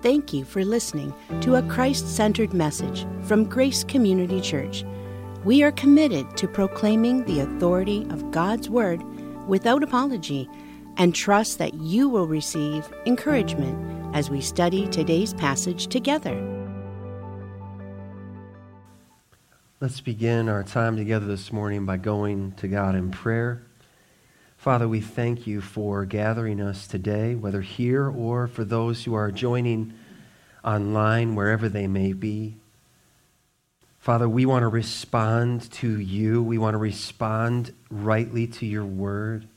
Thank you for listening to a Christ centered message from Grace Community Church. We are committed to proclaiming the authority of God's Word without apology and trust that you will receive encouragement as we study today's passage together. Let's begin our time together this morning by going to God in prayer. Father, we thank you for gathering us today, whether here or for those who are joining online, wherever they may be. Father, we want to respond to you. We want to respond rightly to your word.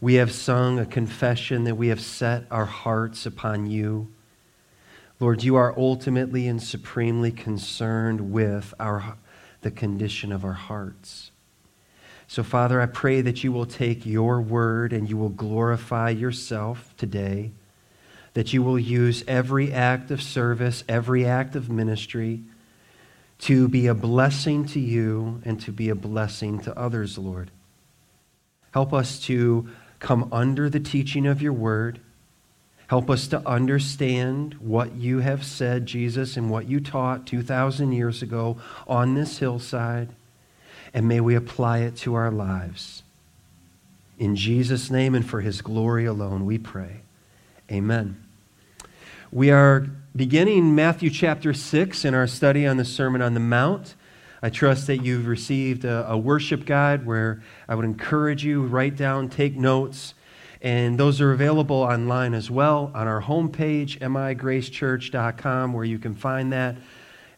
We have sung a confession that we have set our hearts upon you. Lord, you are ultimately and supremely concerned with our, the condition of our hearts. So, Father, I pray that you will take your word and you will glorify yourself today, that you will use every act of service, every act of ministry to be a blessing to you and to be a blessing to others, Lord. Help us to come under the teaching of your word. Help us to understand what you have said, Jesus, and what you taught 2,000 years ago on this hillside and may we apply it to our lives. In Jesus' name and for his glory alone, we pray. Amen. We are beginning Matthew chapter 6 in our study on the Sermon on the Mount. I trust that you've received a, a worship guide where I would encourage you write down, take notes, and those are available online as well on our homepage, migracechurch.com, where you can find that.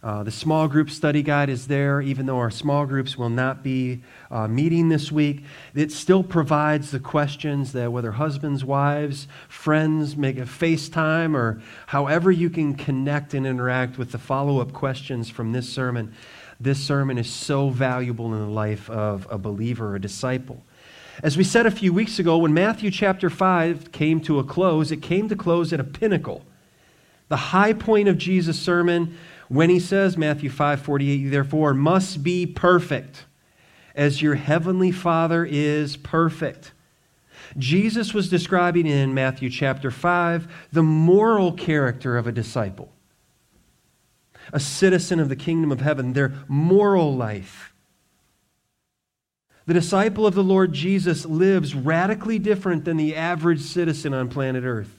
Uh, the small group study guide is there, even though our small groups will not be uh, meeting this week. It still provides the questions that whether husbands, wives, friends make a FaceTime or however you can connect and interact with the follow up questions from this sermon. This sermon is so valuable in the life of a believer, a disciple. As we said a few weeks ago, when Matthew chapter 5 came to a close, it came to close at a pinnacle. The high point of Jesus' sermon when he says, Matthew 5 48, therefore must be perfect as your heavenly Father is perfect. Jesus was describing in Matthew chapter 5 the moral character of a disciple, a citizen of the kingdom of heaven, their moral life. The disciple of the Lord Jesus lives radically different than the average citizen on planet Earth.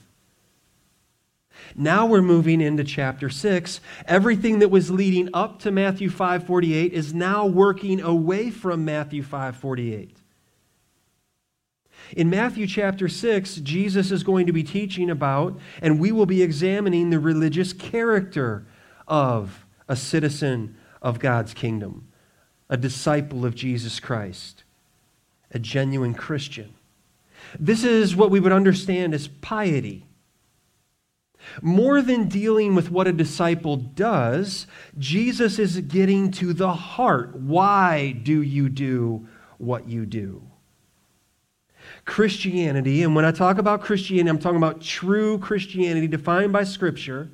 Now we're moving into chapter 6. Everything that was leading up to Matthew 5:48 is now working away from Matthew 5:48. In Matthew chapter 6, Jesus is going to be teaching about and we will be examining the religious character of a citizen of God's kingdom, a disciple of Jesus Christ, a genuine Christian. This is what we would understand as piety. More than dealing with what a disciple does, Jesus is getting to the heart. Why do you do what you do? Christianity, and when I talk about Christianity, I'm talking about true Christianity defined by Scripture.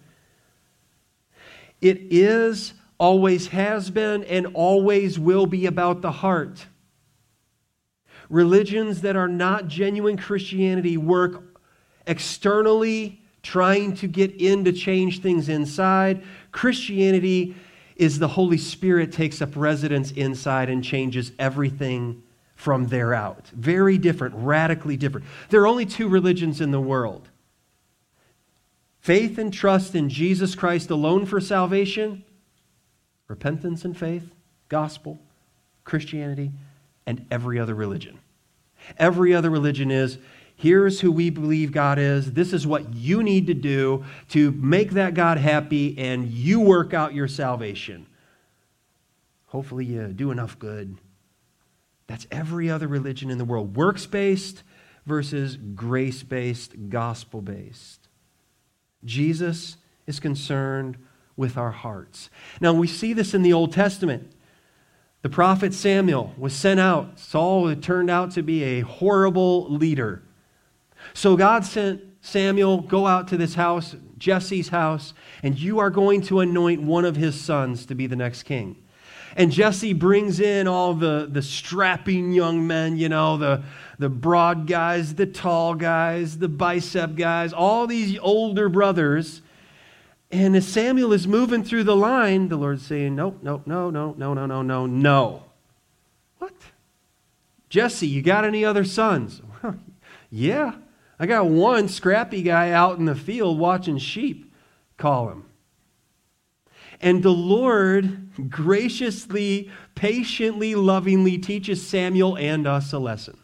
It is, always has been, and always will be about the heart. Religions that are not genuine Christianity work externally trying to get in to change things inside. Christianity is the Holy Spirit takes up residence inside and changes everything from there out. Very different, radically different. There are only two religions in the world faith and trust in Jesus Christ alone for salvation, repentance and faith, gospel, Christianity, and every other religion. Every other religion is Here's who we believe God is. This is what you need to do to make that God happy, and you work out your salvation. Hopefully, you do enough good. That's every other religion in the world works based versus grace based, gospel based. Jesus is concerned with our hearts. Now, we see this in the Old Testament. The prophet Samuel was sent out. Saul turned out to be a horrible leader. So God sent Samuel, go out to this house, Jesse's house, and you are going to anoint one of his sons to be the next king. And Jesse brings in all the, the strapping young men, you know, the, the broad guys, the tall guys, the bicep guys, all these older brothers. And as Samuel is moving through the line, the Lord's saying, Nope, nope, no, no, no, no, no, no, no. What? Jesse, you got any other sons? yeah, I got one scrappy guy out in the field watching sheep. Call him. And the Lord graciously, patiently, lovingly teaches Samuel and us a lesson.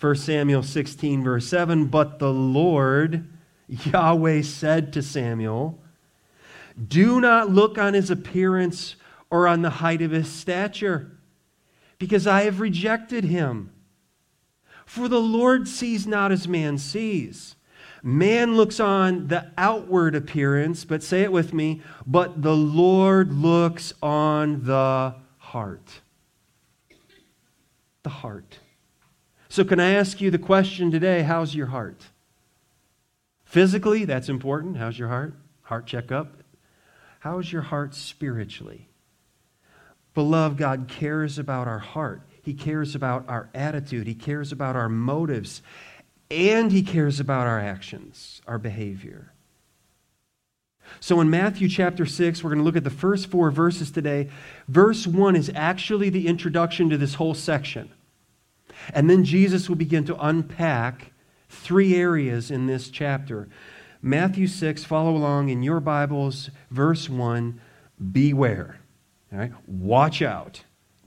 1 Samuel 16, verse 7 But the Lord, Yahweh, said to Samuel, Do not look on his appearance or on the height of his stature, because I have rejected him. For the Lord sees not as man sees. Man looks on the outward appearance, but say it with me, but the Lord looks on the heart. The heart. So, can I ask you the question today how's your heart? Physically, that's important. How's your heart? Heart checkup. How's your heart spiritually? Beloved, God cares about our heart. He cares about our attitude. He cares about our motives. And He cares about our actions, our behavior. So in Matthew chapter 6, we're going to look at the first four verses today. Verse 1 is actually the introduction to this whole section. And then Jesus will begin to unpack three areas in this chapter. Matthew 6, follow along in your Bibles, verse 1 beware. All right? Watch out.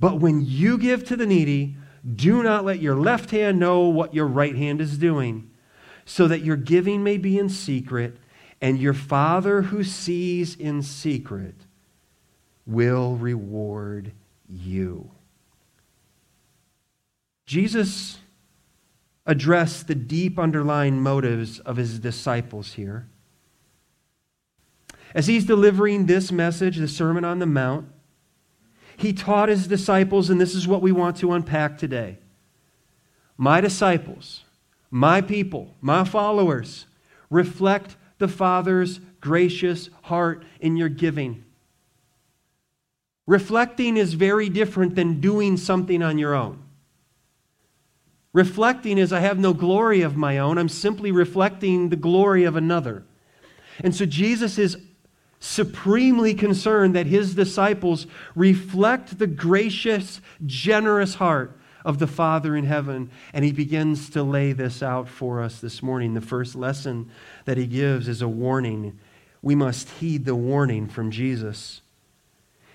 But when you give to the needy, do not let your left hand know what your right hand is doing, so that your giving may be in secret, and your Father who sees in secret will reward you. Jesus addressed the deep underlying motives of his disciples here. As he's delivering this message, the Sermon on the Mount, he taught his disciples, and this is what we want to unpack today. My disciples, my people, my followers, reflect the Father's gracious heart in your giving. Reflecting is very different than doing something on your own. Reflecting is I have no glory of my own, I'm simply reflecting the glory of another. And so Jesus is supremely concerned that his disciples reflect the gracious, generous heart of the Father in heaven. And he begins to lay this out for us this morning. The first lesson that he gives is a warning. We must heed the warning from Jesus.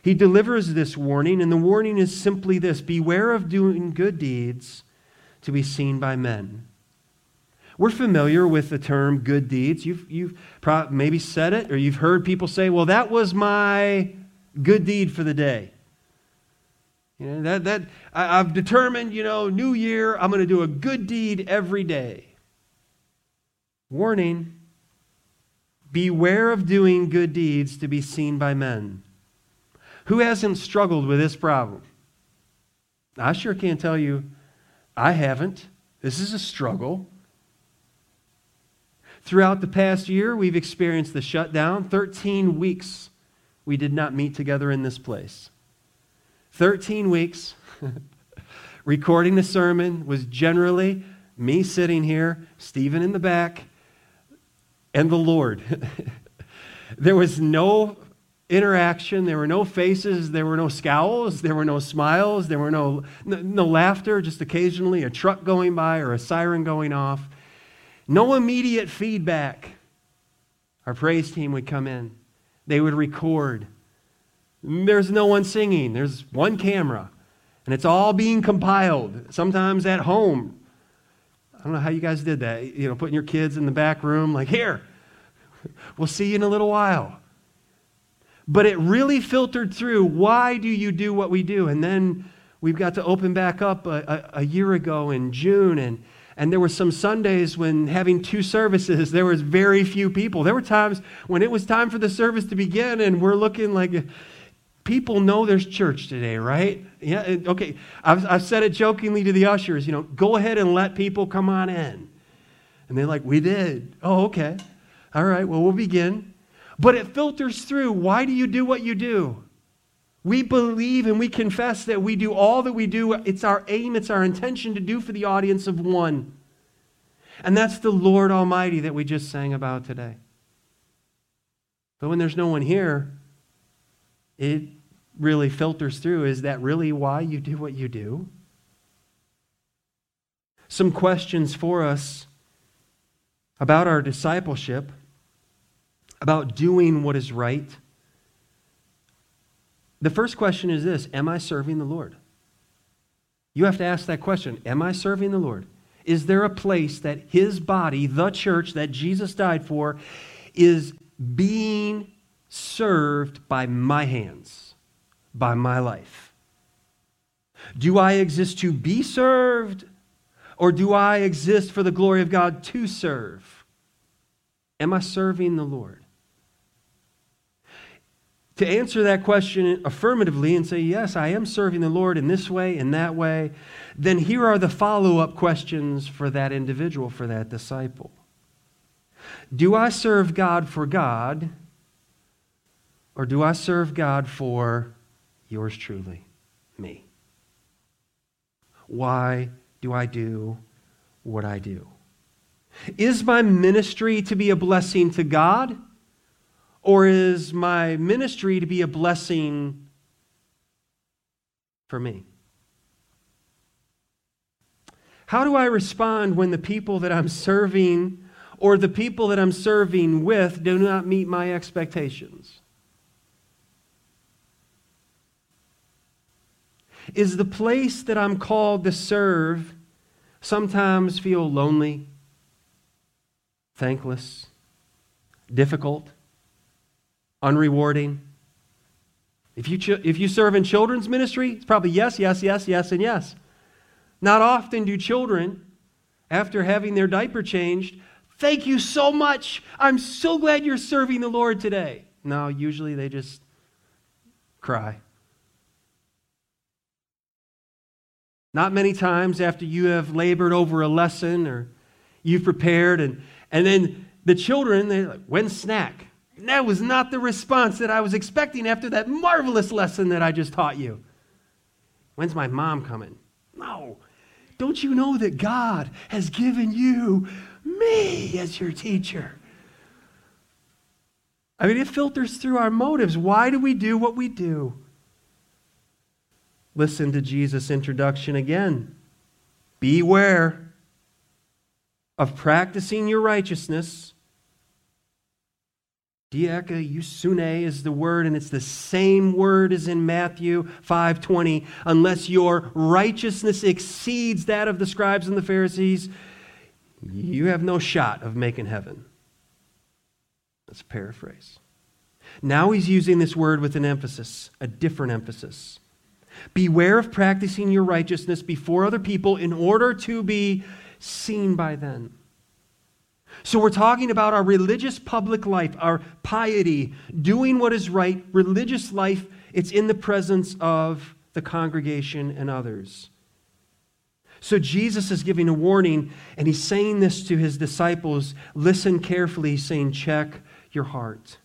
He delivers this warning, and the warning is simply this Beware of doing good deeds to be seen by men. We're familiar with the term good deeds. You've, you've maybe said it, or you've heard people say, well, that was my good deed for the day. You know, that, that, I, I've determined, you know, new year, I'm going to do a good deed every day. Warning beware of doing good deeds to be seen by men. Who hasn't struggled with this problem? I sure can't tell you I haven't. This is a struggle. Throughout the past year, we've experienced the shutdown. 13 weeks we did not meet together in this place. 13 weeks. Recording the sermon was generally me sitting here, Stephen in the back, and the Lord. there was no interaction. There were no faces, there were no scowls, there were no smiles, there were no, no, no, laughter, just occasionally a truck going by or a siren going off. No immediate feedback. Our praise team would come in, they would record. There's no one singing, there's one camera, and it's all being compiled, sometimes at home. I don't know how you guys did that, you know, putting your kids in the back room, like, here, we'll see you in a little while. but it really filtered through why do you do what we do? And then we've got to open back up a, a, a year ago in June, and, and there were some Sundays when having two services, there was very few people. There were times when it was time for the service to begin, and we're looking like people know there's church today, right? Yeah, okay. I've, I've said it jokingly to the ushers, you know, go ahead and let people come on in. And they're like, we did. Oh, okay. All right, well, we'll begin. But it filters through. Why do you do what you do? We believe and we confess that we do all that we do. It's our aim, it's our intention to do for the audience of one. And that's the Lord Almighty that we just sang about today. But when there's no one here, it really filters through. Is that really why you do what you do? Some questions for us about our discipleship about doing what is right. The first question is this Am I serving the Lord? You have to ask that question Am I serving the Lord? Is there a place that his body, the church that Jesus died for, is being served by my hands, by my life? Do I exist to be served, or do I exist for the glory of God to serve? Am I serving the Lord? To answer that question affirmatively and say, Yes, I am serving the Lord in this way, in that way, then here are the follow up questions for that individual, for that disciple. Do I serve God for God, or do I serve God for yours truly, me? Why do I do what I do? Is my ministry to be a blessing to God? Or is my ministry to be a blessing for me? How do I respond when the people that I'm serving or the people that I'm serving with do not meet my expectations? Is the place that I'm called to serve sometimes feel lonely, thankless, difficult? Unrewarding. If you, if you serve in children's ministry, it's probably yes, yes, yes, yes, and yes. Not often do children, after having their diaper changed, thank you so much. I'm so glad you're serving the Lord today. No, usually they just cry. Not many times after you have labored over a lesson or you've prepared, and, and then the children, they're like, when's snack? That was not the response that I was expecting after that marvelous lesson that I just taught you. When's my mom coming? No. Don't you know that God has given you me as your teacher? I mean, it filters through our motives. Why do we do what we do? Listen to Jesus' introduction again. Beware of practicing your righteousness Dikaiosuné is the word, and it's the same word as in Matthew 5:20. Unless your righteousness exceeds that of the scribes and the Pharisees, you have no shot of making heaven. That's a paraphrase. Now he's using this word with an emphasis, a different emphasis. Beware of practicing your righteousness before other people in order to be seen by them. So, we're talking about our religious public life, our piety, doing what is right, religious life. It's in the presence of the congregation and others. So, Jesus is giving a warning, and he's saying this to his disciples. Listen carefully, he's saying, Check your heart.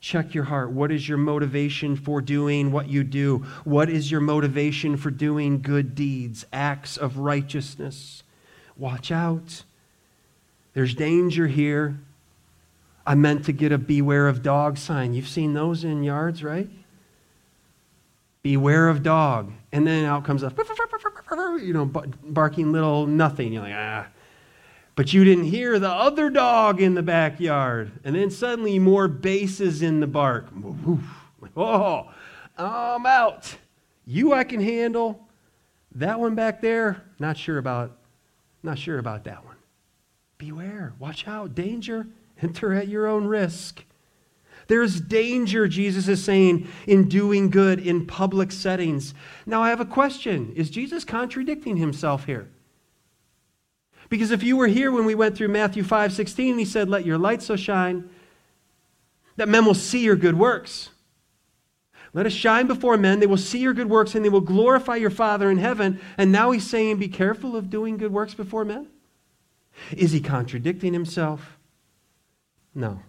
Check your heart. What is your motivation for doing what you do? What is your motivation for doing good deeds, acts of righteousness? Watch out. There's danger here. I meant to get a beware of dog sign. You've seen those in yards, right? Beware of dog. And then out comes a, you know, barking little nothing. You're like, ah. But you didn't hear the other dog in the backyard. And then suddenly more basses in the bark. Oh, I'm out. You I can handle. That one back there, not sure about, not sure about that one. Beware, watch out, danger, enter at your own risk. There's danger, Jesus is saying, in doing good in public settings. Now, I have a question Is Jesus contradicting himself here? Because if you were here when we went through Matthew 5 16, he said, Let your light so shine that men will see your good works. Let us shine before men. They will see your good works and they will glorify your Father in heaven. And now he's saying, Be careful of doing good works before men. Is he contradicting himself? No.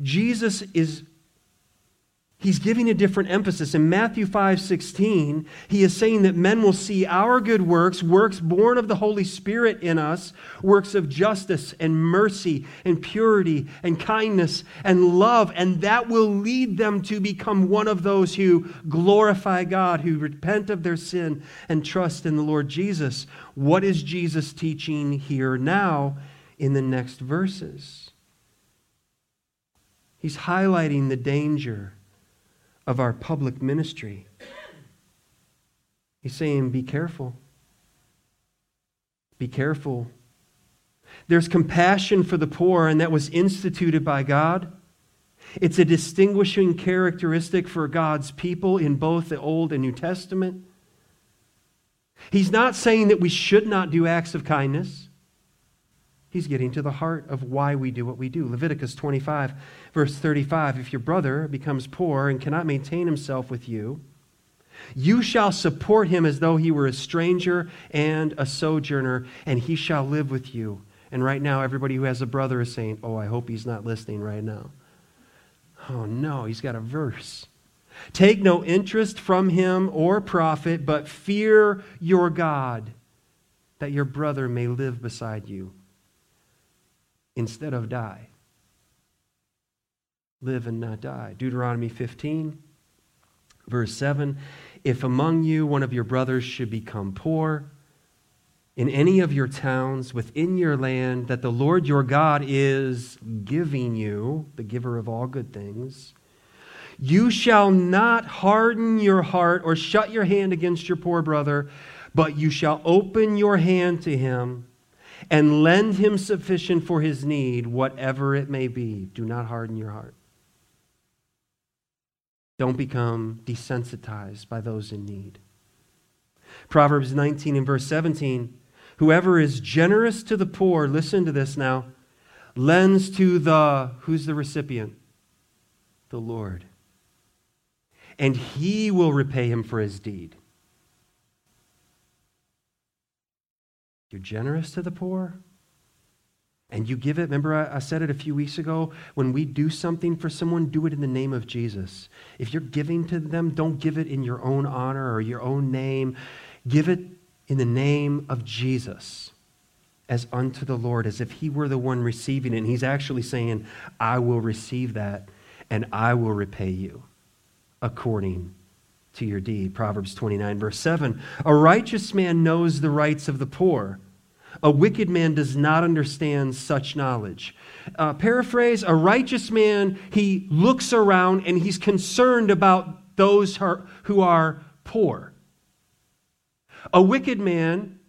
Jesus is He's giving a different emphasis. In Matthew 5 16, he is saying that men will see our good works, works born of the Holy Spirit in us, works of justice and mercy and purity and kindness and love, and that will lead them to become one of those who glorify God, who repent of their sin and trust in the Lord Jesus. What is Jesus teaching here now in the next verses? He's highlighting the danger of our public ministry. He's saying, Be careful. Be careful. There's compassion for the poor, and that was instituted by God. It's a distinguishing characteristic for God's people in both the Old and New Testament. He's not saying that we should not do acts of kindness. He's getting to the heart of why we do what we do. Leviticus 25, verse 35 If your brother becomes poor and cannot maintain himself with you, you shall support him as though he were a stranger and a sojourner, and he shall live with you. And right now, everybody who has a brother is saying, Oh, I hope he's not listening right now. Oh, no, he's got a verse. Take no interest from him or profit, but fear your God, that your brother may live beside you instead of die. Live and not die. Deuteronomy 15, verse 7 If among you one of your brothers should become poor, in any of your towns within your land that the Lord your God is giving you, the giver of all good things, you shall not harden your heart or shut your hand against your poor brother, but you shall open your hand to him and lend him sufficient for his need, whatever it may be. Do not harden your heart. Don't become desensitized by those in need. Proverbs 19 and verse 17 Whoever is generous to the poor, listen to this now, lends to the, who's the recipient? The Lord. And he will repay him for his deed. You're generous to the poor, and you give it. Remember, I, I, said it a few weeks ago. When we do something for someone, do it in the name of Jesus. If you're giving to them, don't give it in your own honor or your own name. Give it in the name of Jesus as unto the Lord, as if He were the one receiving it. And He's actually saying, I will receive that and I will repay you according to your deed. Proverbs 29, verse 7. A righteous man knows the rights of the poor. A wicked man does not understand such knowledge. Uh, paraphrase A righteous man, he looks around and he's concerned about those who are poor. A wicked man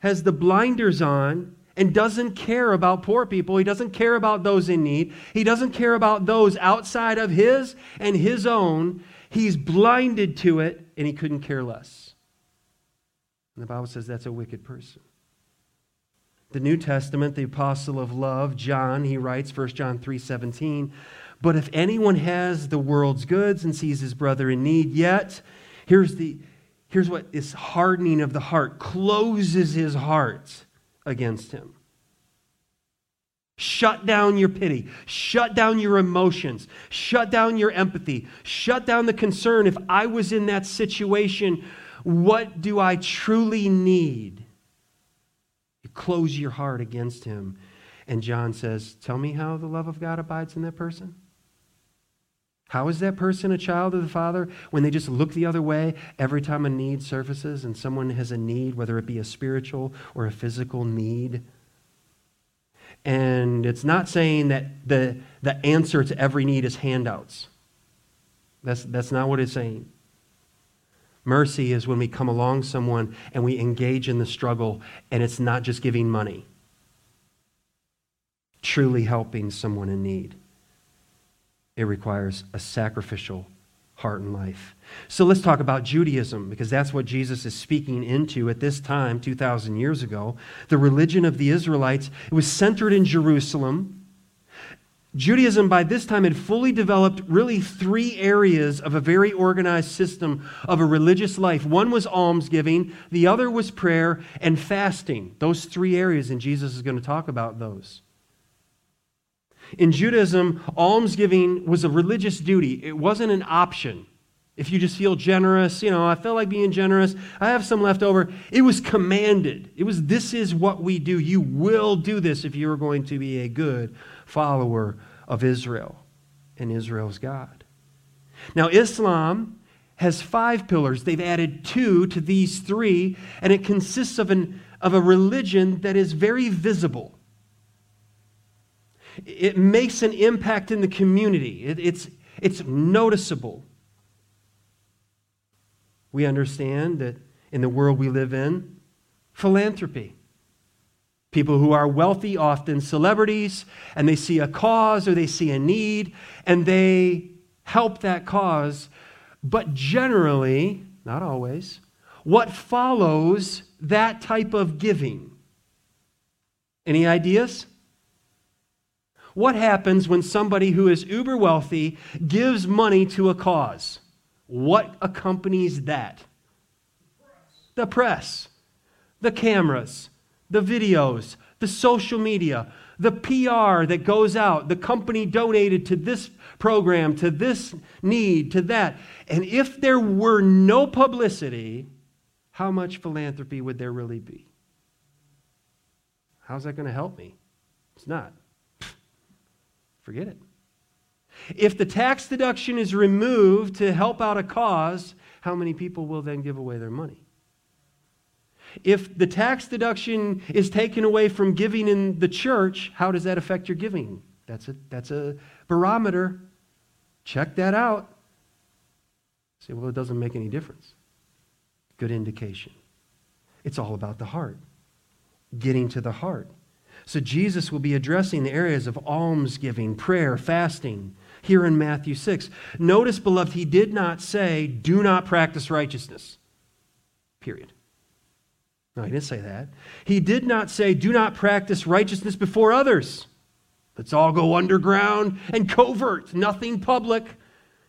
has the blinders on and doesn't care about poor people. He doesn't care about those in need. He doesn't care about those outside of his and his own. He's blinded to it and he couldn't care less. And the Bible says that's a wicked person. The New Testament, the apostle of love, John, he writes, 1 John 3 17, but if anyone has the world's goods and sees his brother in need, yet, here's, the, here's what is hardening of the heart, closes his heart against him. Shut down your pity. Shut down your emotions. Shut down your empathy. Shut down the concern. If I was in that situation, what do I truly need? You close your heart against him. And John says, Tell me how the love of God abides in that person. How is that person a child of the Father when they just look the other way every time a need surfaces and someone has a need, whether it be a spiritual or a physical need? And it's not saying that the, the answer to every need is handouts. That's, that's not what it's saying. Mercy is when we come along someone and we engage in the struggle, and it's not just giving money, truly helping someone in need. it requires a sacrificial heart and life. So let's talk about Judaism, because that's what Jesus is speaking into at this time, 2,000 years ago. The religion of the Israelites, it was centered in Jerusalem. Judaism, by this time, had fully developed really three areas of a very organized system of a religious life. One was almsgiving, the other was prayer and fasting. Those three areas, and Jesus is going to talk about those. In Judaism, almsgiving was a religious duty, it wasn't an option. If you just feel generous, you know, I feel like being generous, I have some left over. It was commanded. It was, this is what we do. You will do this if you are going to be a good follower of Israel and Israel's God. Now, Islam has five pillars. They've added two to these three, and it consists of, an, of a religion that is very visible it makes an impact in the community, it, it's, it's noticeable. We understand that in the world we live in, philanthropy. People who are wealthy, often celebrities, and they see a cause or they see a need, and they help that cause. But generally, not always, what follows that type of giving? Any ideas? What happens when somebody who is uber wealthy gives money to a cause? What accompanies that? The press, the cameras, the videos, the social media, the PR that goes out. The company donated to this program, to this need, to that. And if there were no publicity, how much philanthropy would there really be? How's that going to help me? It's not. Forget it. If the tax deduction is removed to help out a cause, how many people will then give away their money? If the tax deduction is taken away from giving in the church, how does that affect your giving? That's a, that's a barometer. Check that out. Say, well, it doesn't make any difference. Good indication. It's all about the heart, getting to the heart. So Jesus will be addressing the areas of almsgiving, prayer, fasting here in Matthew 6. Notice, beloved, he did not say, do not practice righteousness. Period. No, he didn't say that. He did not say, do not practice righteousness before others. Let's all go underground and covert, nothing public.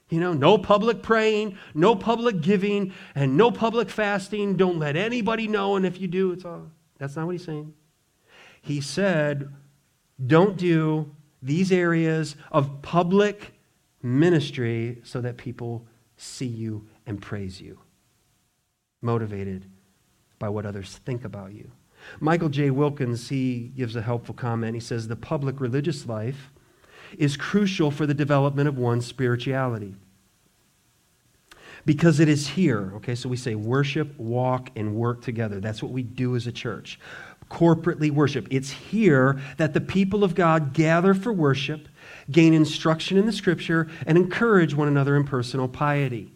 You know, no public praying, no public giving, and no public fasting. Don't let anybody know, and if you do, it's all. That's not what he's saying. He said, don't do these areas of public ministry so that people see you and praise you, motivated by what others think about you. Michael J. Wilkins, he gives a helpful comment. He says, The public religious life is crucial for the development of one's spirituality. Because it is here, okay, so we say worship, walk, and work together. That's what we do as a church corporately worship. It's here that the people of God gather for worship, gain instruction in the scripture, and encourage one another in personal piety.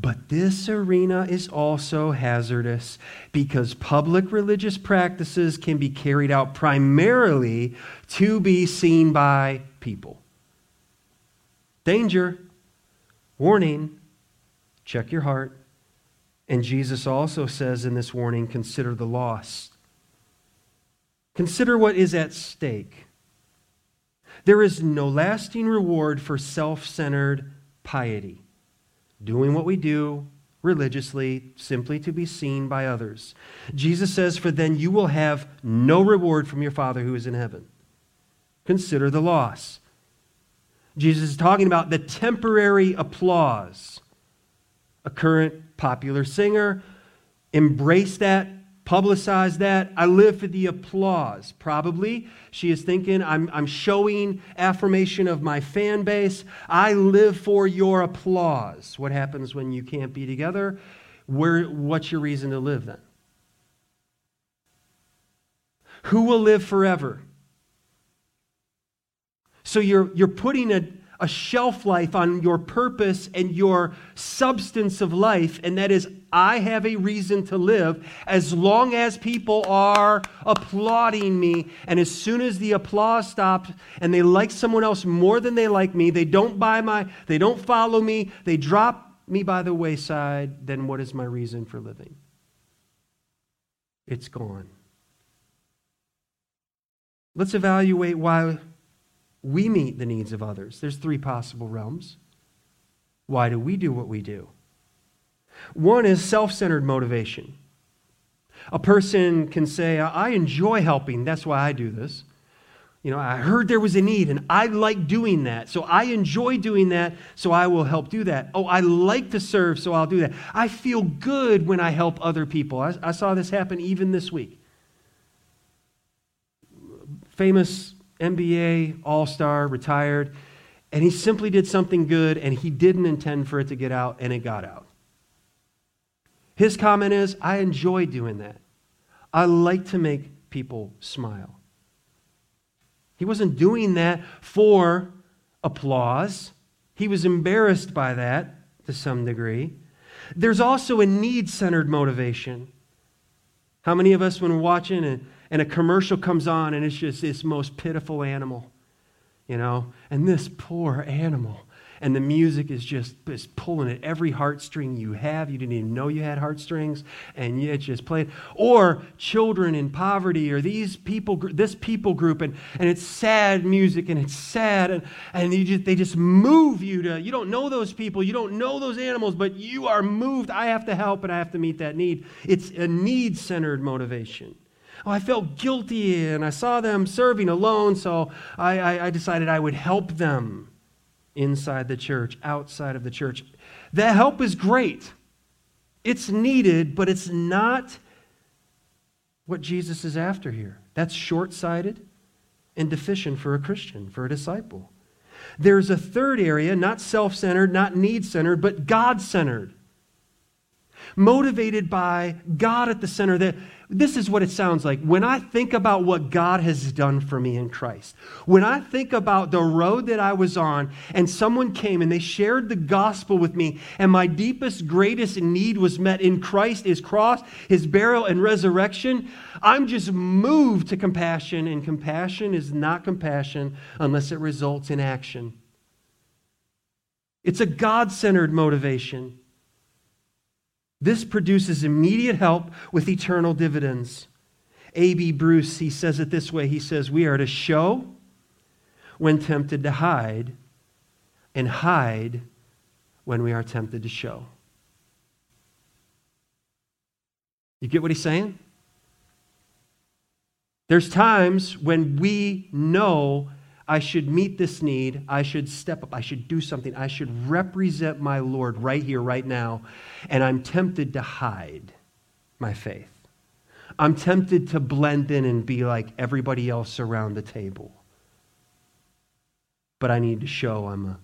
But this arena is also hazardous because public religious practices can be carried out primarily to be seen by people. Danger, warning, check your heart. And Jesus also says in this warning consider the lost. Consider what is at stake. There is no lasting reward for self centered piety, doing what we do religiously simply to be seen by others. Jesus says, For then you will have no reward from your Father who is in heaven. Consider the loss. Jesus is talking about the temporary applause. A current popular singer embraced that publicize that. I live for the applause. Probably she is thinking, I'm, I'm showing affirmation of my fan base. I live for your applause. What happens when you can't be together? Where, what's your reason to live then? Who will live forever? So you're, you're putting a, a shelf life on your purpose and your substance of life, and that is, I have a reason to live as long as people are applauding me. And as soon as the applause stops and they like someone else more than they like me, they don't buy my, they don't follow me, they drop me by the wayside, then what is my reason for living? It's gone. Let's evaluate why we meet the needs of others. There's three possible realms. Why do we do what we do? One is self centered motivation. A person can say, I enjoy helping, that's why I do this. You know, I heard there was a need and I like doing that. So I enjoy doing that, so I will help do that. Oh, I like to serve, so I'll do that. I feel good when I help other people. I, I saw this happen even this week. Famous NBA All Star, retired, and he simply did something good and he didn't intend for it to get out and it got out. His comment is I enjoy doing that. I like to make people smile. He wasn't doing that for applause, he was embarrassed by that to some degree. There's also a need centered motivation. How many of us, when we're watching and and a commercial comes on and it's just this most pitiful animal, you know, and this poor animal. And the music is just is pulling at every heartstring you have. You didn't even know you had heartstrings, and it's just playing. Or children in poverty, or these people, this people group, and, and it's sad music, and it's sad, and, and you just, they just move you to. You don't know those people, you don't know those animals, but you are moved. I have to help, and I have to meet that need. It's a need centered motivation oh, I felt guilty and I saw them serving alone, so I, I, I decided I would help them inside the church, outside of the church. That help is great. It's needed, but it's not what Jesus is after here. That's short sighted and deficient for a Christian, for a disciple. There's a third area, not self centered, not need centered, but God centered. Motivated by God at the center. That this is what it sounds like. When I think about what God has done for me in Christ, when I think about the road that I was on and someone came and they shared the gospel with me, and my deepest, greatest need was met in Christ, his cross, his burial, and resurrection, I'm just moved to compassion, and compassion is not compassion unless it results in action. It's a God centered motivation. This produces immediate help with eternal dividends. A.B. Bruce, he says it this way he says, We are to show when tempted to hide, and hide when we are tempted to show. You get what he's saying? There's times when we know I should meet this need. I should step up. I should do something. I should represent my Lord right here, right now. And I'm tempted to hide my faith. I'm tempted to blend in and be like everybody else around the table. But I need to show I'm a,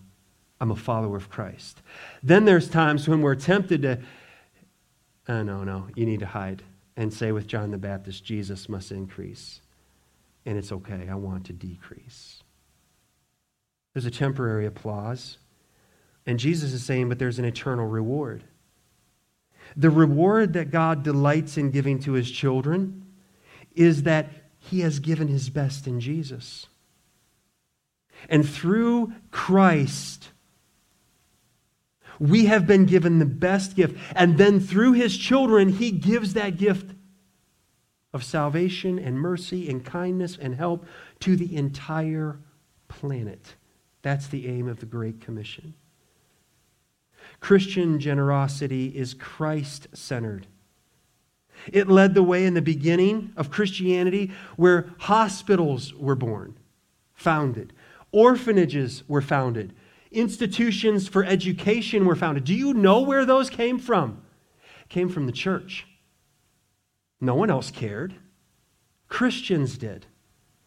I'm a follower of Christ. Then there's times when we're tempted to, oh, no, no, you need to hide and say with John the Baptist, Jesus must increase. And it's okay, I want to decrease. There's a temporary applause. And Jesus is saying, but there's an eternal reward. The reward that God delights in giving to his children is that he has given his best in Jesus. And through Christ, we have been given the best gift. And then through his children, he gives that gift of salvation and mercy and kindness and help to the entire planet. That's the aim of the Great Commission. Christian generosity is Christ centered. It led the way in the beginning of Christianity where hospitals were born, founded, orphanages were founded, institutions for education were founded. Do you know where those came from? came from the church. No one else cared. Christians did.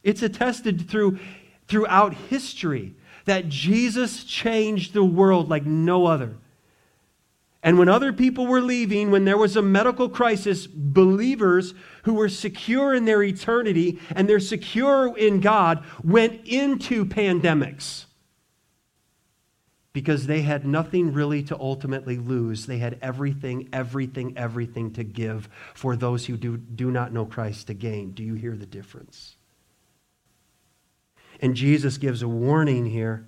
It's attested through, throughout history that Jesus changed the world like no other. And when other people were leaving, when there was a medical crisis, believers who were secure in their eternity and they're secure in God went into pandemics. because they had nothing really to ultimately lose. They had everything, everything, everything to give for those who do, do not know Christ to gain. Do you hear the difference? And Jesus gives a warning here.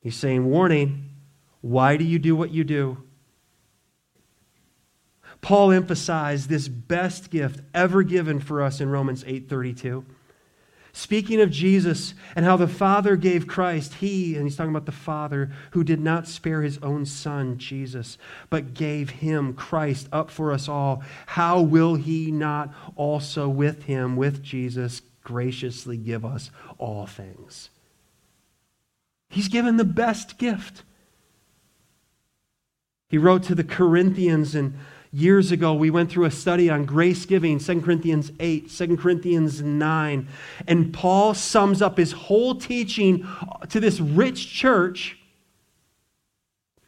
He's saying, Warning, why do you do what you do? Paul emphasized this best gift ever given for us in Romans 8:32. Speaking of Jesus and how the Father gave Christ, he, and he's talking about the Father who did not spare his own Son, Jesus, but gave him, Christ, up for us all, how will he not also with him, with Jesus, graciously give us all things? He's given the best gift. He wrote to the Corinthians and Years ago, we went through a study on grace giving, 2 Corinthians 8, 2 Corinthians 9. And Paul sums up his whole teaching to this rich church.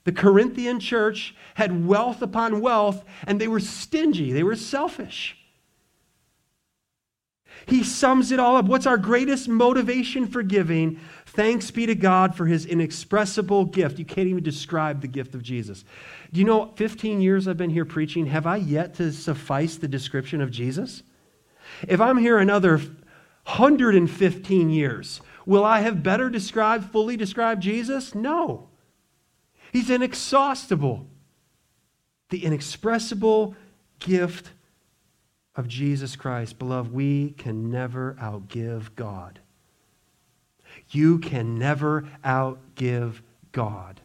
The Corinthian church had wealth upon wealth, and they were stingy, they were selfish. He sums it all up. What's our greatest motivation for giving? Thanks be to God for his inexpressible gift. You can't even describe the gift of Jesus. Do you know, 15 years I've been here preaching, have I yet to suffice the description of Jesus? If I'm here another 115 years, will I have better described, fully described Jesus? No. He's inexhaustible. The inexpressible gift of Jesus Christ. Beloved, we can never outgive God. You can never outgive God.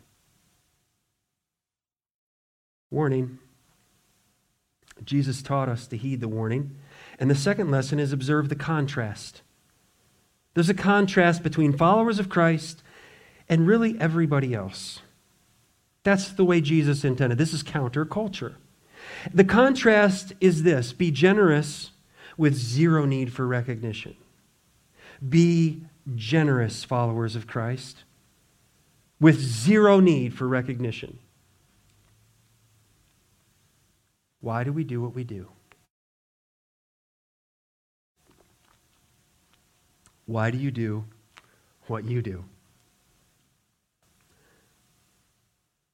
Warning. Jesus taught us to heed the warning. And the second lesson is observe the contrast. There's a contrast between followers of Christ and really everybody else. That's the way Jesus intended. This is counterculture. The contrast is this be generous with zero need for recognition. Be generous, followers of Christ, with zero need for recognition. Why do we do what we do? Why do you do what you do?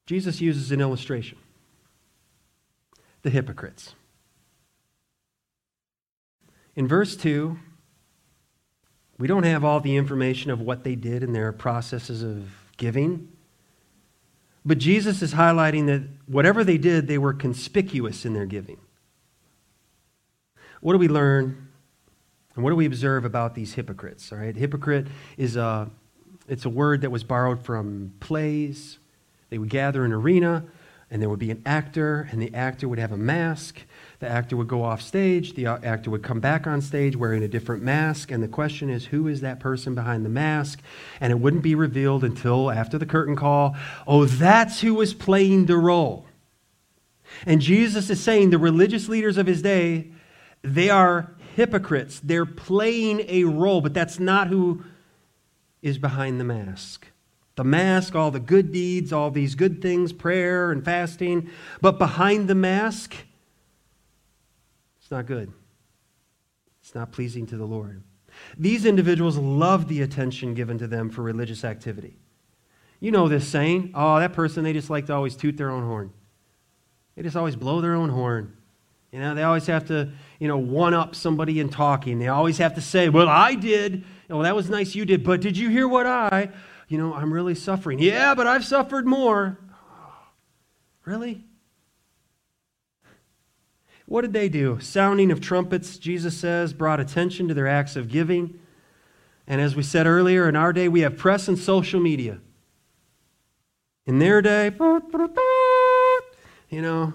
Jesus uses an illustration the hypocrites. In verse 2, we don't have all the information of what they did in their processes of giving. But Jesus is highlighting that whatever they did, they were conspicuous in their giving. What do we learn and what do we observe about these hypocrites? All right, hypocrite is a it's a word that was borrowed from plays. They would gather in arena and there would be an actor, and the actor would have a mask. The actor would go off stage. The uh, actor would come back on stage wearing a different mask. And the question is, who is that person behind the mask? And it wouldn't be revealed until after the curtain call. Oh, that's who was playing the role. And Jesus is saying the religious leaders of his day, they are hypocrites. They're playing a role, but that's not who is behind the mask the mask, all the good deeds, all these good things, prayer and fasting. But behind the mask, it's not good. It's not pleasing to the Lord. These individuals love the attention given to them for religious activity. You know this saying, oh, that person, they just like to always toot their own horn. They just always blow their own horn. You know, they always have to, you know, one up somebody in talking. They always have to say, well, I did. Well, that was nice you did, but did you hear what I? You know, I'm really suffering. Yeah, but I've suffered more. Really? What did they do? Sounding of trumpets, Jesus says, brought attention to their acts of giving. And as we said earlier, in our day, we have press and social media. In their day, you know,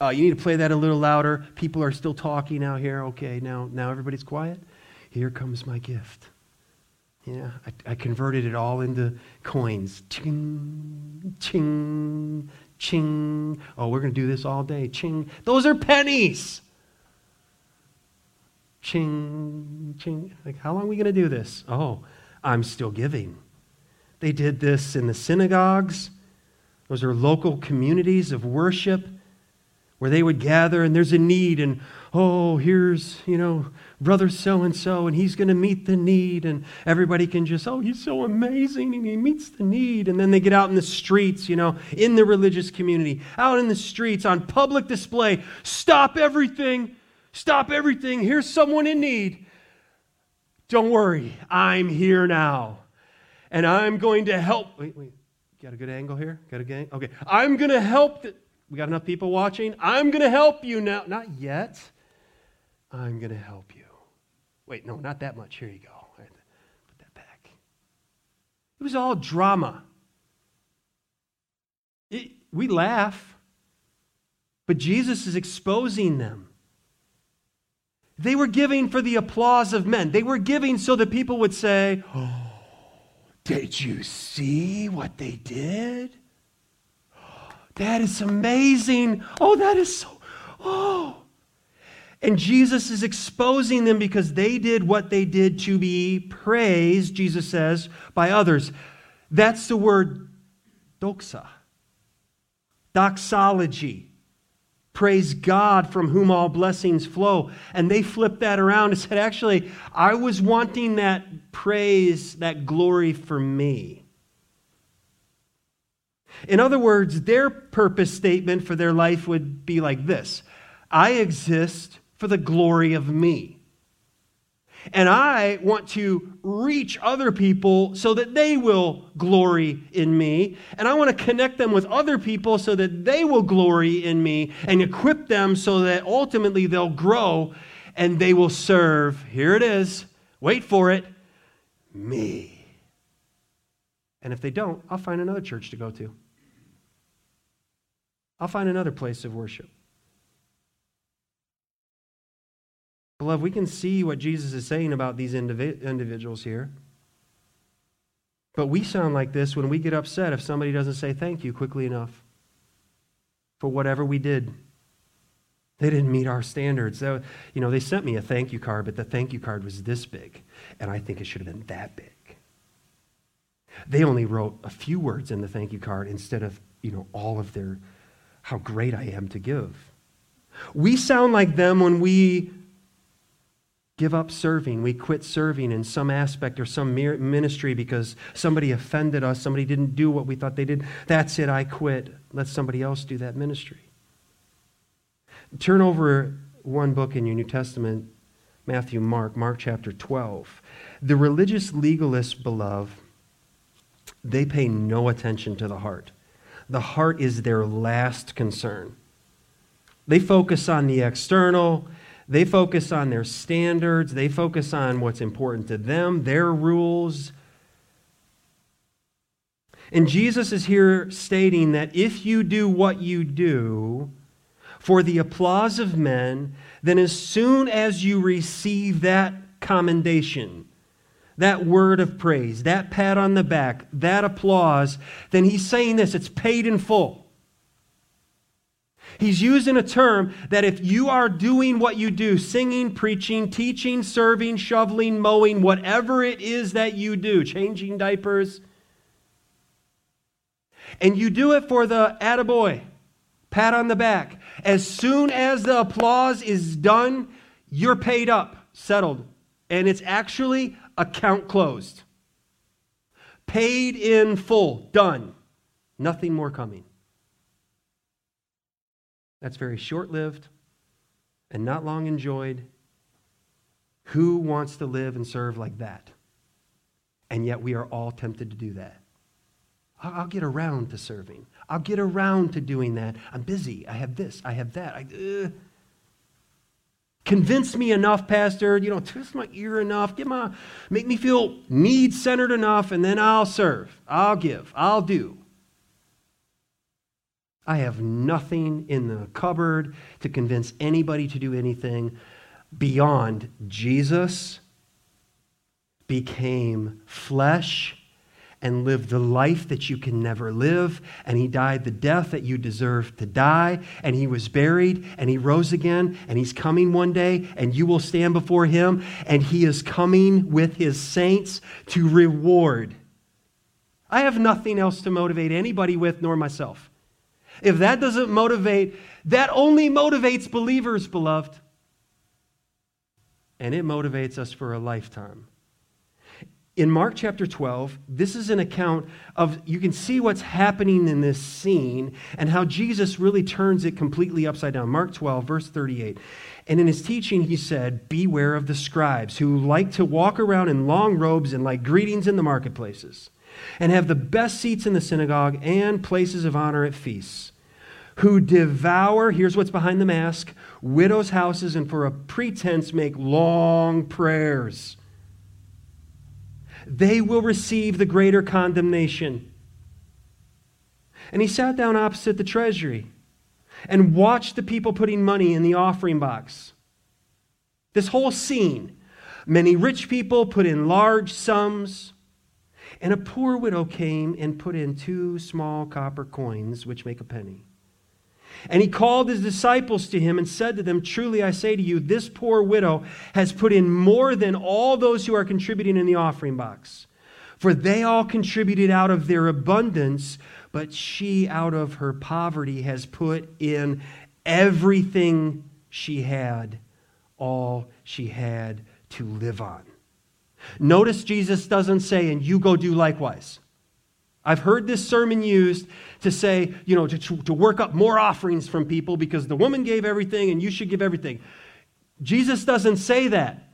uh, you need to play that a little louder. People are still talking out here. Okay, now, now everybody's quiet. Here comes my gift. Yeah, I, I converted it all into coins. Ching, ching, ching. Oh, we're going to do this all day. Ching. Those are pennies. Ching, ching. Like, how long are we going to do this? Oh, I'm still giving. They did this in the synagogues. Those are local communities of worship where they would gather and there's a need and oh, here's, you know, brother so and so, and he's going to meet the need. And everybody can just, oh, he's so amazing, and he meets the need. And then they get out in the streets, you know, in the religious community, out in the streets on public display. Stop everything. Stop everything. Here's someone in need. Don't worry, I'm here now. And I'm going to help. Wait, wait. Got a good angle here? Got a good angle? Okay. I'm going to help. We got enough people watching? I'm going to help you now. Not yet. I'm going to help you. Wait, no, not that much. Here you go. Put that back. It was all drama. It, we laugh, but Jesus is exposing them. They were giving for the applause of men. They were giving so that people would say, Oh, did you see what they did? That is amazing. Oh, that is so. Oh. And Jesus is exposing them because they did what they did to be praised, Jesus says, by others. That's the word doxa, doxology. Praise God from whom all blessings flow. And they flipped that around and said, actually, I was wanting that praise, that glory for me. In other words, their purpose statement for their life would be like this I exist for the glory of me. And I want to reach other people so that they will glory in me. And I want to connect them with other people so that they will glory in me and equip them so that ultimately they'll grow and they will serve. Here it is. Wait for it. Me. And if they don't, I'll find another church to go to. I'll find another place of worship. Beloved, we can see what Jesus is saying about these individ- individuals here. But we sound like this when we get upset if somebody doesn't say thank you quickly enough for whatever we did. They didn't meet our standards. They, you know, they sent me a thank you card, but the thank you card was this big, and I think it should have been that big. They only wrote a few words in the thank you card instead of, you know, all of their how great I am to give. We sound like them when we give up serving. We quit serving in some aspect or some ministry because somebody offended us, somebody didn't do what we thought they did. That's it, I quit. Let somebody else do that ministry. Turn over one book in your New Testament, Matthew, Mark, Mark chapter 12. The religious legalists, beloved, they pay no attention to the heart the heart is their last concern. They focus on the external, they focus on their standards, they focus on what's important to them, their rules. And Jesus is here stating that if you do what you do for the applause of men, then as soon as you receive that commendation, that word of praise, that pat on the back, that applause, then he's saying this it's paid in full. He's using a term that if you are doing what you do, singing, preaching, teaching, serving, shoveling, mowing, whatever it is that you do, changing diapers, and you do it for the attaboy, pat on the back, as soon as the applause is done, you're paid up, settled. And it's actually account closed. Paid in full, done. Nothing more coming. That's very short lived and not long enjoyed. Who wants to live and serve like that? And yet we are all tempted to do that. I'll get around to serving. I'll get around to doing that. I'm busy. I have this. I have that. I, uh, Convince me enough, Pastor. You know, twist my ear enough. Get my, make me feel need centered enough, and then I'll serve. I'll give. I'll do. I have nothing in the cupboard to convince anybody to do anything beyond Jesus became flesh and lived the life that you can never live. And he died the death that you deserve to die. And he was buried and he rose again. And he's coming one day and you will stand before him. And he is coming with his saints to reward. I have nothing else to motivate anybody with, nor myself. If that doesn't motivate, that only motivates believers, beloved. and it motivates us for a lifetime. In Mark chapter 12, this is an account of, you can see what's happening in this scene and how Jesus really turns it completely upside down. Mark 12, verse 38. And in his teaching, he said, Beware of the scribes who like to walk around in long robes and like greetings in the marketplaces, and have the best seats in the synagogue and places of honor at feasts, who devour, here's what's behind the mask, widows' houses, and for a pretense make long prayers. They will receive the greater condemnation. And he sat down opposite the treasury and watched the people putting money in the offering box. This whole scene. Many rich people put in large sums, and a poor widow came and put in two small copper coins, which make a penny. And he called his disciples to him and said to them, Truly I say to you, this poor widow has put in more than all those who are contributing in the offering box. For they all contributed out of their abundance, but she out of her poverty has put in everything she had, all she had to live on. Notice Jesus doesn't say, and you go do likewise. I've heard this sermon used to say, you know, to, to work up more offerings from people because the woman gave everything and you should give everything. Jesus doesn't say that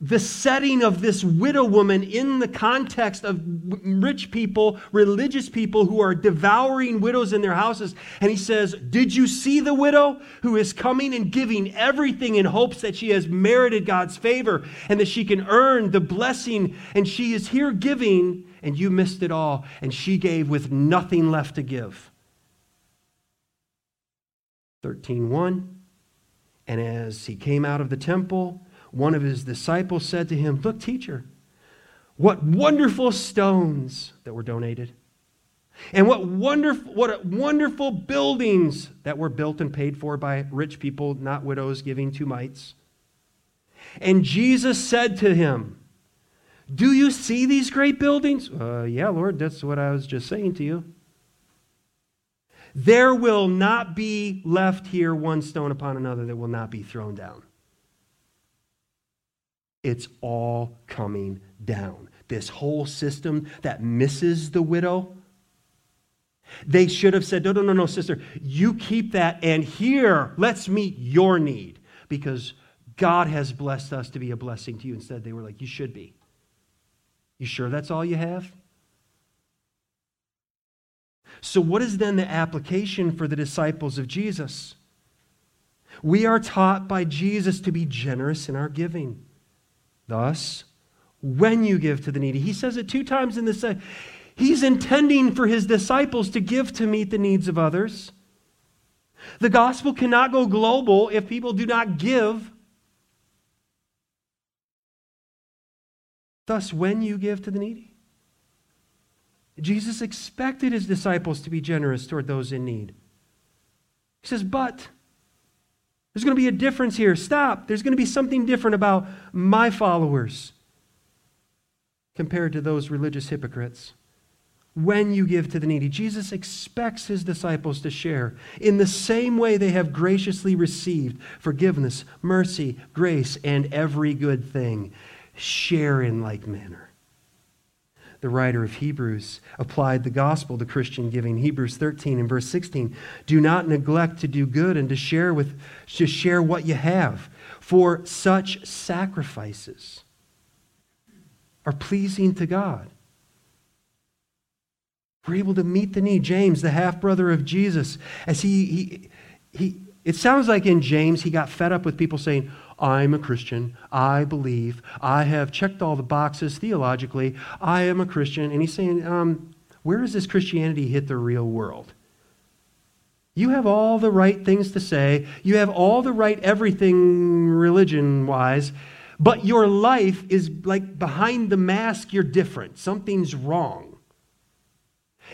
the setting of this widow woman in the context of rich people, religious people who are devouring widows in their houses. And he says, Did you see the widow who is coming and giving everything in hopes that she has merited God's favor and that she can earn the blessing? And she is here giving, and you missed it all. And she gave with nothing left to give. 13.1 And as he came out of the temple, one of his disciples said to him, Look, teacher, what wonderful stones that were donated. And what wonderful, what wonderful buildings that were built and paid for by rich people, not widows giving two mites. And Jesus said to him, Do you see these great buildings? Uh, yeah, Lord, that's what I was just saying to you. There will not be left here one stone upon another that will not be thrown down. It's all coming down. This whole system that misses the widow. They should have said, No, no, no, no, sister, you keep that, and here, let's meet your need because God has blessed us to be a blessing to you. Instead, they were like, You should be. You sure that's all you have? So, what is then the application for the disciples of Jesus? We are taught by Jesus to be generous in our giving. Thus, when you give to the needy, he says it two times in this. Uh, he's intending for his disciples to give to meet the needs of others. The gospel cannot go global if people do not give. Thus, when you give to the needy, Jesus expected his disciples to be generous toward those in need. He says, but there's going to be a difference here. Stop. There's going to be something different about my followers compared to those religious hypocrites. When you give to the needy, Jesus expects his disciples to share in the same way they have graciously received forgiveness, mercy, grace, and every good thing. Share in like manner the writer of Hebrews applied the gospel to Christian giving. Hebrews 13 and verse 16. Do not neglect to do good and to share with to share what you have, for such sacrifices are pleasing to God. We're able to meet the need. James, the half brother of Jesus, as he, he, he, it sounds like in James he got fed up with people saying, I'm a Christian. I believe. I have checked all the boxes theologically. I am a Christian. And he's saying, um, where does this Christianity hit the real world? You have all the right things to say. You have all the right everything religion wise. But your life is like behind the mask, you're different. Something's wrong.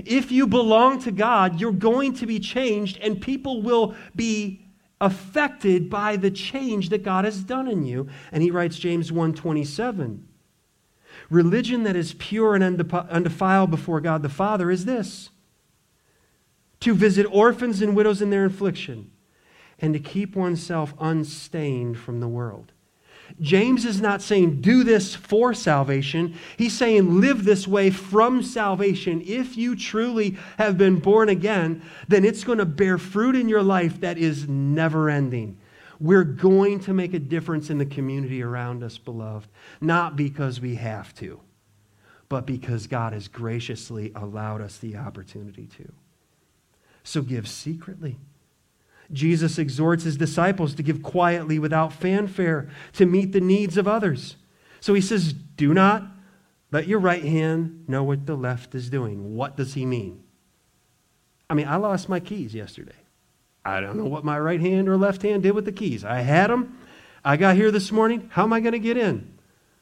If you belong to God, you're going to be changed, and people will be affected by the change that God has done in you. And he writes James 1:27. Religion that is pure and undefiled before God the Father is this: to visit orphans and widows in their affliction and to keep oneself unstained from the world. James is not saying do this for salvation. He's saying live this way from salvation. If you truly have been born again, then it's going to bear fruit in your life that is never ending. We're going to make a difference in the community around us, beloved, not because we have to, but because God has graciously allowed us the opportunity to. So give secretly Jesus exhorts his disciples to give quietly without fanfare to meet the needs of others. So he says, Do not let your right hand know what the left is doing. What does he mean? I mean, I lost my keys yesterday. I don't know what my right hand or left hand did with the keys. I had them. I got here this morning. How am I going to get in?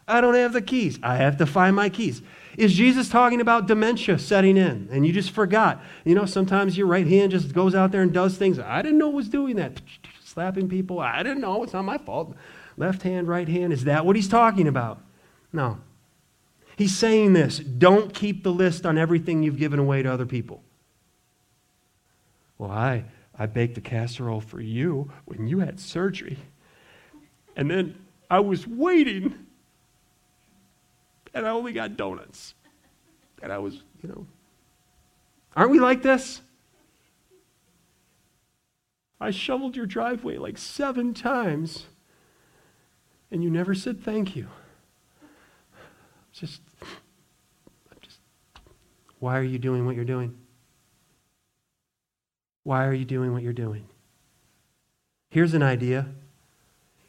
I don't have the keys. I have to find my keys. Is Jesus talking about dementia setting in and you just forgot? You know, sometimes your right hand just goes out there and does things. I didn't know was doing that. Slapping people. I didn't know. It's not my fault. Left hand, right hand. Is that what he's talking about? No. He's saying this don't keep the list on everything you've given away to other people. Well, I, I baked a casserole for you when you had surgery. And then I was waiting and I only got donuts. And I was, you know, aren't we like this? I shoveled your driveway like seven times, and you never said thank you. Just, just, why are you doing what you're doing? Why are you doing what you're doing? Here's an idea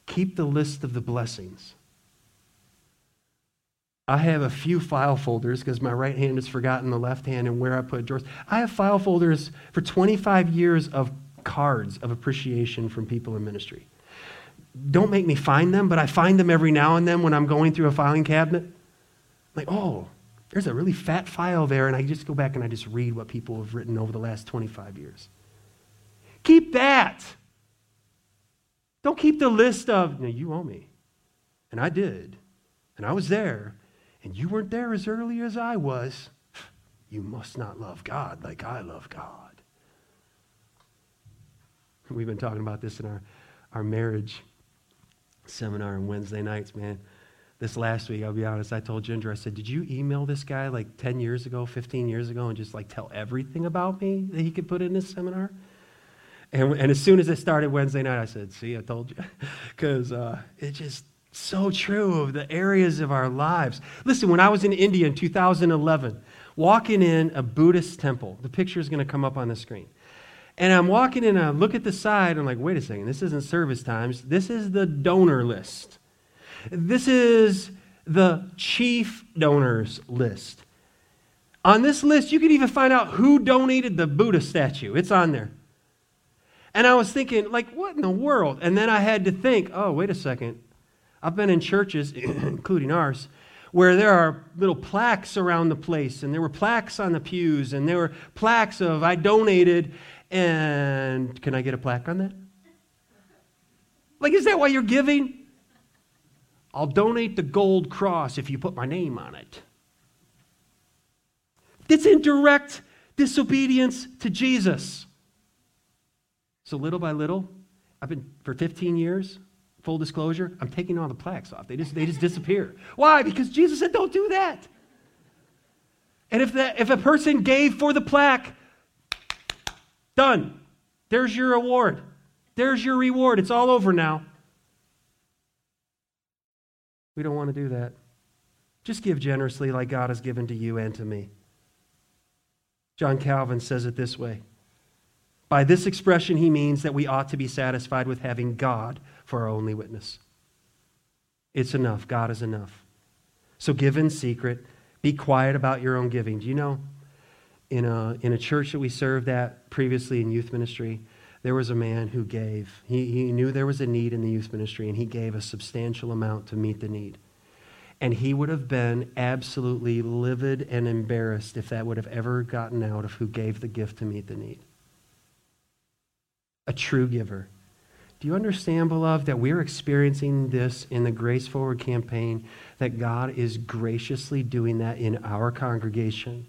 keep the list of the blessings. I have a few file folders because my right hand has forgotten the left hand and where I put drawers. I have file folders for 25 years of cards of appreciation from people in ministry. Don't make me find them, but I find them every now and then when I'm going through a filing cabinet. Like, oh, there's a really fat file there, and I just go back and I just read what people have written over the last 25 years. Keep that. Don't keep the list of, no, you owe me. And I did. And I was there and you weren't there as early as I was, you must not love God like I love God. We've been talking about this in our, our marriage seminar on Wednesday nights, man. This last week, I'll be honest, I told Ginger, I said, Did you email this guy like 10 years ago, 15 years ago, and just like tell everything about me that he could put in this seminar? And, and as soon as it started Wednesday night, I said, See, I told you. Because uh, it just, so true of the areas of our lives. Listen, when I was in India in 2011, walking in a Buddhist temple, the picture is going to come up on the screen. And I'm walking in, and I look at the side, I'm like, wait a second, this isn't service times. This is the donor list. This is the chief donors list. On this list, you can even find out who donated the Buddha statue. It's on there. And I was thinking, like, what in the world? And then I had to think, oh, wait a second. I've been in churches, including ours, where there are little plaques around the place, and there were plaques on the pews, and there were plaques of, I donated, and can I get a plaque on that? Like, is that why you're giving? I'll donate the gold cross if you put my name on it. It's in direct disobedience to Jesus. So, little by little, I've been for 15 years, full disclosure, I'm taking all the plaques off. They just, they just disappear. Why? Because Jesus said, don't do that. And if, that, if a person gave for the plaque, done. There's your award. There's your reward. It's all over now. We don't want to do that. Just give generously like God has given to you and to me. John Calvin says it this way By this expression, he means that we ought to be satisfied with having God for our only witness. It's enough. God is enough. So give in secret. Be quiet about your own giving. Do you know, in a, in a church that we served at previously in youth ministry, there was a man who gave. He, he knew there was a need in the youth ministry, and he gave a substantial amount to meet the need. And he would have been absolutely livid and embarrassed if that would have ever gotten out of who gave the gift to meet the need. A true giver. Do you understand, beloved, that we're experiencing this in the Grace Forward campaign, that God is graciously doing that in our congregation?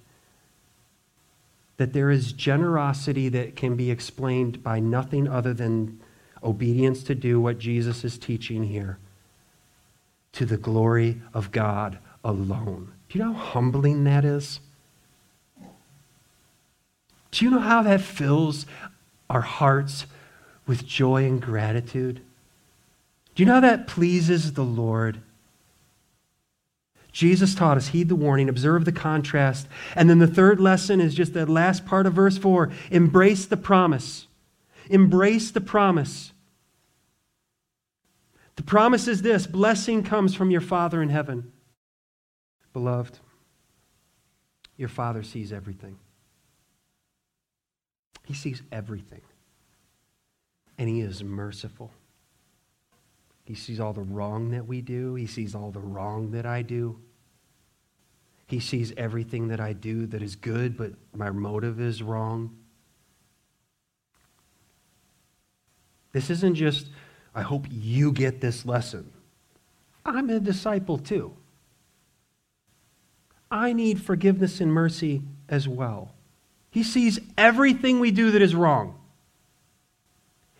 That there is generosity that can be explained by nothing other than obedience to do what Jesus is teaching here. to the glory of God alone. Do you know how humbling that is? Do you know how that fills our hearts with joy and gratitude? Do you know how that pleases the Lord? Jesus taught us, heed the warning, observe the contrast. And then the third lesson is just that last part of verse 4 embrace the promise. Embrace the promise. The promise is this blessing comes from your Father in heaven. Beloved, your Father sees everything. He sees everything. And He is merciful. He sees all the wrong that we do. He sees all the wrong that I do. He sees everything that I do that is good, but my motive is wrong. This isn't just, I hope you get this lesson. I'm a disciple too. I need forgiveness and mercy as well. He sees everything we do that is wrong.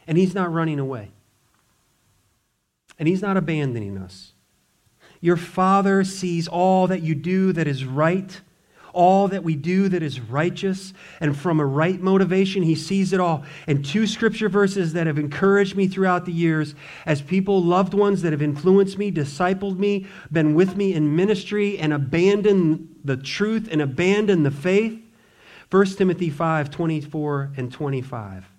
And He's not running away. And He's not abandoning us. Your Father sees all that you do that is right, all that we do that is righteous, and from a right motivation, He sees it all. And two scripture verses that have encouraged me throughout the years as people, loved ones that have influenced me, discipled me, been with me in ministry, and abandoned the truth and abandoned the faith. 1 Timothy 5 24 and 25.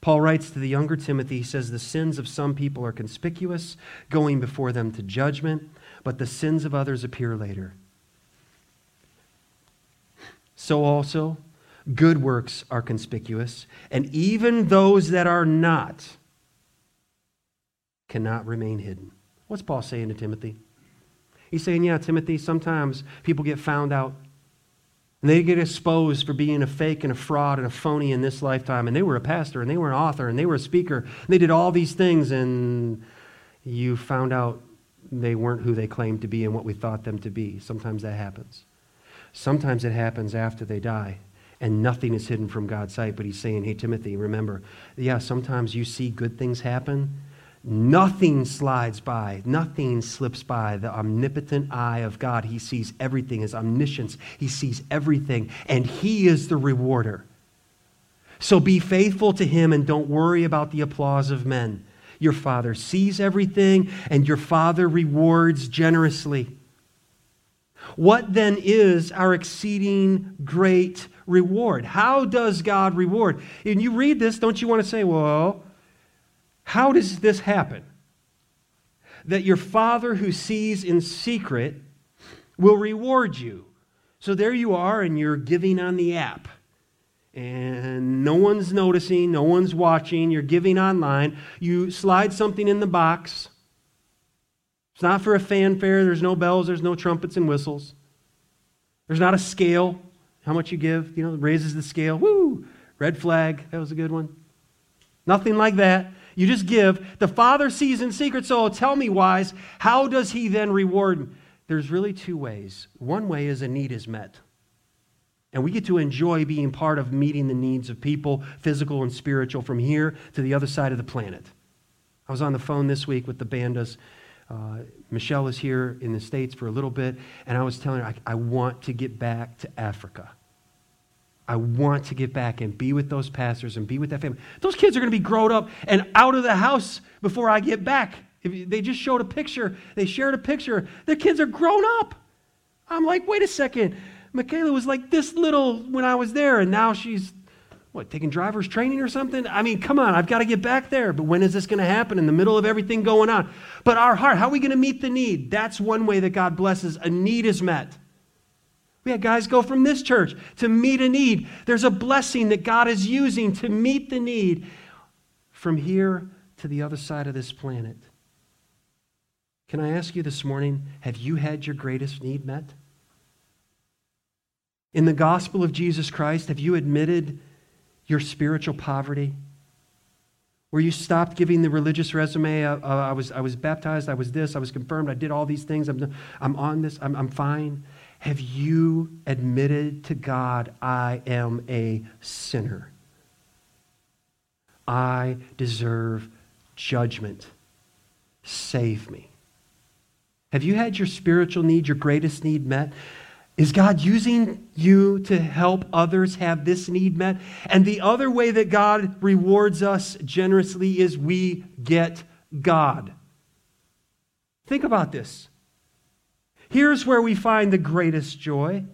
Paul writes to the younger Timothy, he says, The sins of some people are conspicuous, going before them to judgment, but the sins of others appear later. So also, good works are conspicuous, and even those that are not cannot remain hidden. What's Paul saying to Timothy? He's saying, Yeah, Timothy, sometimes people get found out and they get exposed for being a fake and a fraud and a phony in this lifetime. And they were a pastor and they were an author and they were a speaker. And they did all these things, and you found out they weren't who they claimed to be and what we thought them to be. Sometimes that happens. Sometimes it happens after they die, and nothing is hidden from God's sight. But he's saying, hey, Timothy, remember, yeah, sometimes you see good things happen Nothing slides by, nothing slips by the omnipotent eye of God. He sees everything, his omniscience. He sees everything, and he is the rewarder. So be faithful to him and don't worry about the applause of men. Your Father sees everything, and your Father rewards generously. What then is our exceeding great reward? How does God reward? And you read this, don't you want to say, well, how does this happen? That your Father who sees in secret will reward you. So there you are, and you're giving on the app. And no one's noticing, no one's watching, you're giving online. You slide something in the box. It's not for a fanfare, there's no bells, there's no trumpets and whistles. There's not a scale. How much you give, you know, raises the scale. Woo! Red flag, that was a good one. Nothing like that. You just give. The Father sees in secret. So tell me, wise, how does He then reward? There's really two ways. One way is a need is met. And we get to enjoy being part of meeting the needs of people, physical and spiritual, from here to the other side of the planet. I was on the phone this week with the Bandas. Uh, Michelle is here in the States for a little bit, and I was telling her, I, I want to get back to Africa. I want to get back and be with those pastors and be with that family. Those kids are going to be grown up and out of the house before I get back. If they just showed a picture, they shared a picture. Their kids are grown up. I'm like, wait a second. Michaela was like this little when I was there, and now she's, what, taking driver's training or something? I mean, come on, I've got to get back there. But when is this going to happen? In the middle of everything going on. But our heart, how are we going to meet the need? That's one way that God blesses. A need is met. We had guys go from this church to meet a need. There's a blessing that God is using to meet the need from here to the other side of this planet. Can I ask you this morning have you had your greatest need met? In the gospel of Jesus Christ, have you admitted your spiritual poverty? Where you stopped giving the religious resume, uh, uh, I, was, I was baptized, I was this, I was confirmed, I did all these things, I'm, I'm on this, I'm, I'm fine. Have you admitted to God, I am a sinner? I deserve judgment. Save me. Have you had your spiritual need, your greatest need met? Is God using you to help others have this need met? And the other way that God rewards us generously is we get God. Think about this. Here's where we find the greatest joy.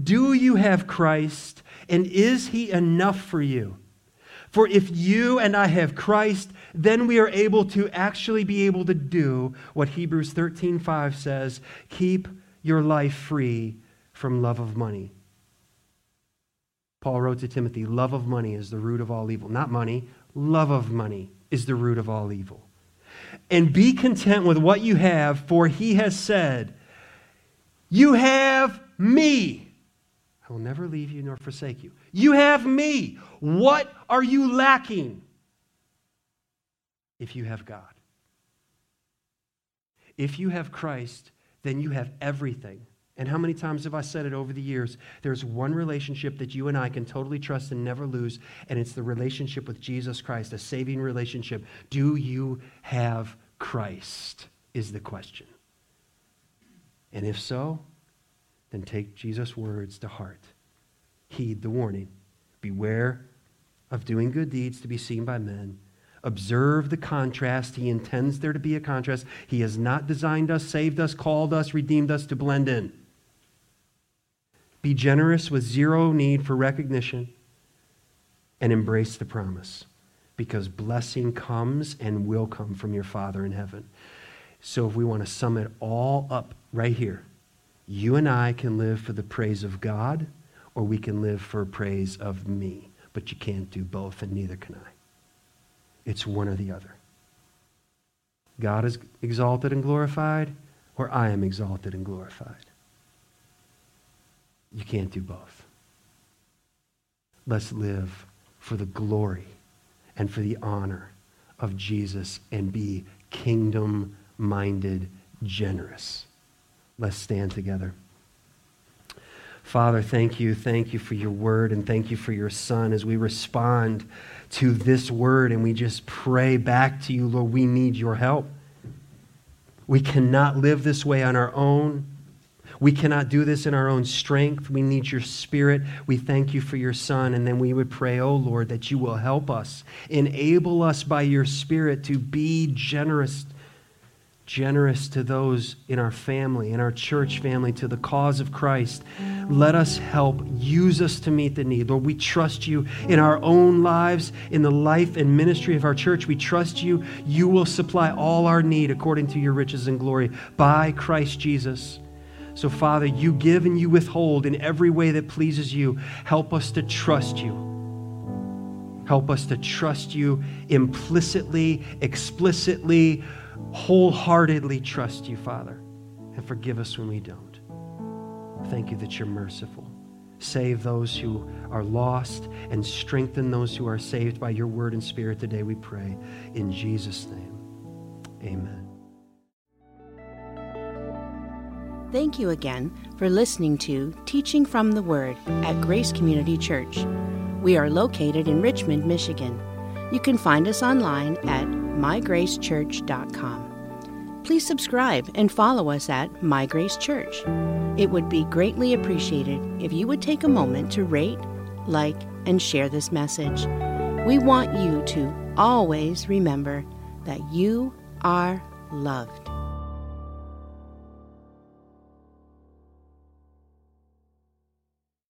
Do you have Christ, and is he enough for you? For if you and I have Christ, then we are able to actually be able to do what Hebrews 13:5 says, keep your life free from love of money. Paul wrote to Timothy, love of money is the root of all evil. Not money, love of money is the root of all evil. And be content with what you have, for he has said, You have me. I will never leave you nor forsake you. You have me. What are you lacking if you have God? If you have Christ, then you have everything. And how many times have I said it over the years? There's one relationship that you and I can totally trust and never lose, and it's the relationship with Jesus Christ, a saving relationship. Do you have Christ? Is the question. And if so, then take Jesus' words to heart. Heed the warning. Beware of doing good deeds to be seen by men. Observe the contrast. He intends there to be a contrast. He has not designed us, saved us, called us, redeemed us to blend in. Be generous with zero need for recognition and embrace the promise because blessing comes and will come from your Father in heaven. So, if we want to sum it all up right here, you and I can live for the praise of God or we can live for praise of me. But you can't do both, and neither can I. It's one or the other. God is exalted and glorified, or I am exalted and glorified. You can't do both. Let's live for the glory and for the honor of Jesus and be kingdom minded, generous. Let's stand together. Father, thank you. Thank you for your word and thank you for your son as we respond to this word and we just pray back to you, Lord, we need your help. We cannot live this way on our own. We cannot do this in our own strength. We need your spirit. We thank you for your son. And then we would pray, oh Lord, that you will help us, enable us by your spirit to be generous generous to those in our family, in our church family, to the cause of Christ. Let us help. Use us to meet the need. Lord, we trust you in our own lives, in the life and ministry of our church. We trust you. You will supply all our need according to your riches and glory by Christ Jesus. So, Father, you give and you withhold in every way that pleases you. Help us to trust you. Help us to trust you implicitly, explicitly, wholeheartedly trust you, Father, and forgive us when we don't. Thank you that you're merciful. Save those who are lost and strengthen those who are saved by your word and spirit today, we pray. In Jesus' name, amen. Thank you again for listening to Teaching from the Word at Grace Community Church. We are located in Richmond, Michigan. You can find us online at mygracechurch.com. Please subscribe and follow us at My Grace Church. It would be greatly appreciated if you would take a moment to rate, like, and share this message. We want you to always remember that you are loved.